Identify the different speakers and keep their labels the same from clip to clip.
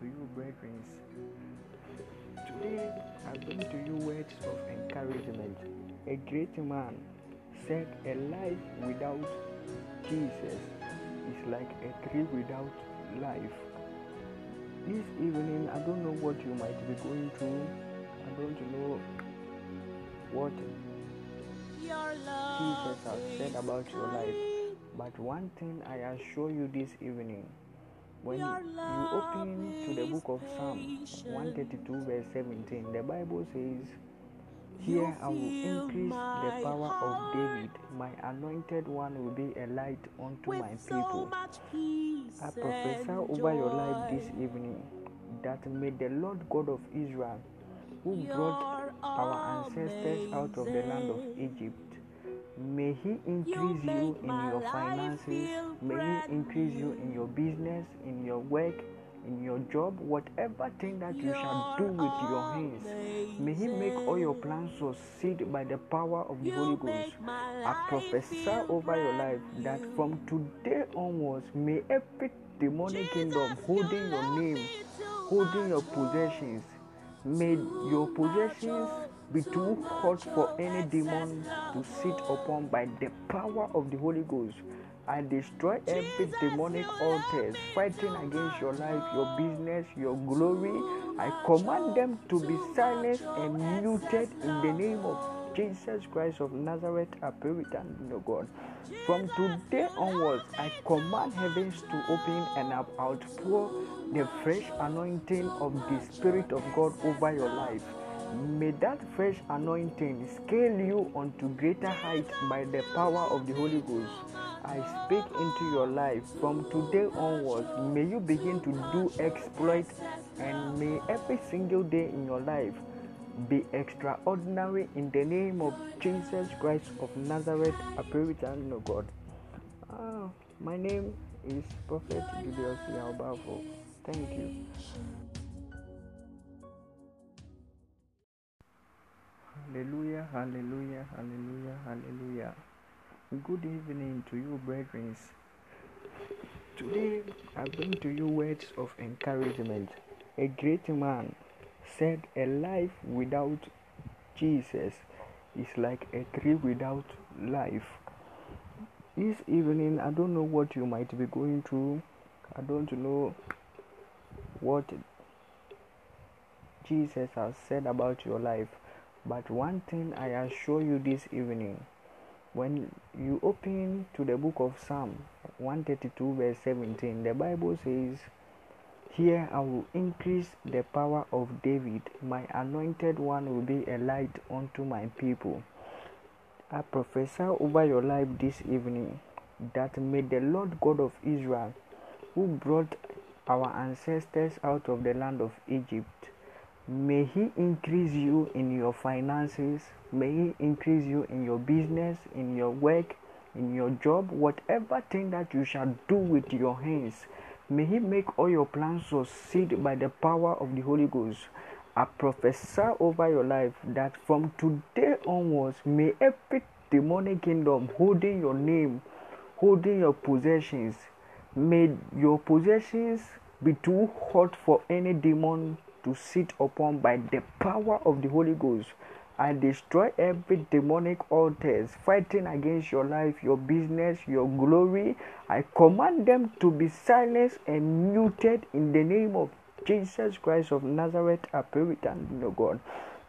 Speaker 1: to you, brethren. Today I bring to you words of encouragement. A great man said, A life without Jesus is like a tree without life. This evening, I don't know what you might be going through. I don't know what Jesus has said about your life. But one thing I assure you this evening when you open to the book of Psalm 132, verse 17, the Bible says, Here I will increase the power of David. My anointed one will be a light unto my people. I prophesy over your life this evening that may the Lord God of Israel, who brought our ancestors out of the land of Egypt, May He increase you in your finances. May He increase you in your business, in your work, in your job, whatever thing that you shall do with your hands. May He make all your plans succeed by the power of the Holy Ghost. I prophesy over your life that from today onwards, may every demonic kingdom holding your name, holding your possessions, may your possessions be too hot for any demon to sit upon by the power of the Holy Ghost. I destroy every demonic altars fighting against your life, your business, your glory. I command them to be silenced and muted in the name of Jesus Christ of Nazareth, a with you, God. From today onwards, I command heavens to open and outpour the fresh anointing of the Spirit of God over your life. May that fresh anointing scale you onto greater height by the power of the Holy Ghost. I speak into your life from today onwards. May you begin to do exploit and may every single day in your life be extraordinary in the name of Jesus Christ of Nazareth. I pray with you, God. Ah, my name is Prophet Julius Yaubafo. Thank you. Hallelujah, hallelujah, hallelujah, hallelujah. Good evening to you, brethren. Today I bring to you words of encouragement. A great man said, A life without Jesus is like a tree without life. This evening, I don't know what you might be going through. I don't know what Jesus has said about your life. But one thing I assure you this evening when you open to the book of Psalm 132, verse 17, the Bible says, Here I will increase the power of David, my anointed one will be a light unto my people. I prophesy over your life this evening that may the Lord God of Israel, who brought our ancestors out of the land of Egypt, May He increase you in your finances. May He increase you in your business, in your work, in your job, whatever thing that you shall do with your hands. May He make all your plans succeed by the power of the Holy Ghost. I prophesy over your life that from today onwards, may every demonic kingdom holding your name, holding your possessions, may your possessions be too hot for any demon to sit upon by the power of the Holy Ghost. I destroy every demonic altars fighting against your life, your business, your glory. I command them to be silenced and muted in the name of Jesus Christ of Nazareth. Pray with you, God.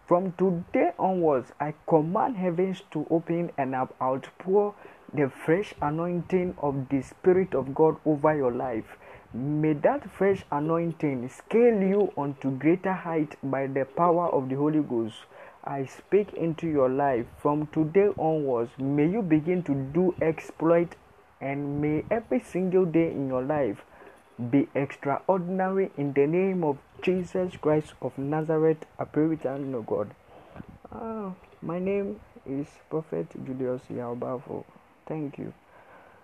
Speaker 1: From today onwards, I command heavens to open and outpour the fresh anointing of the Spirit of God over your life. May that fresh anointing scale you onto greater height by the power of the Holy Ghost. I speak into your life from today onwards. May you begin to do exploit and may every single day in your life be extraordinary in the name of Jesus Christ of Nazareth. I pray with you, God. Ah, my name is Prophet Julius Yaubafo. Thank you.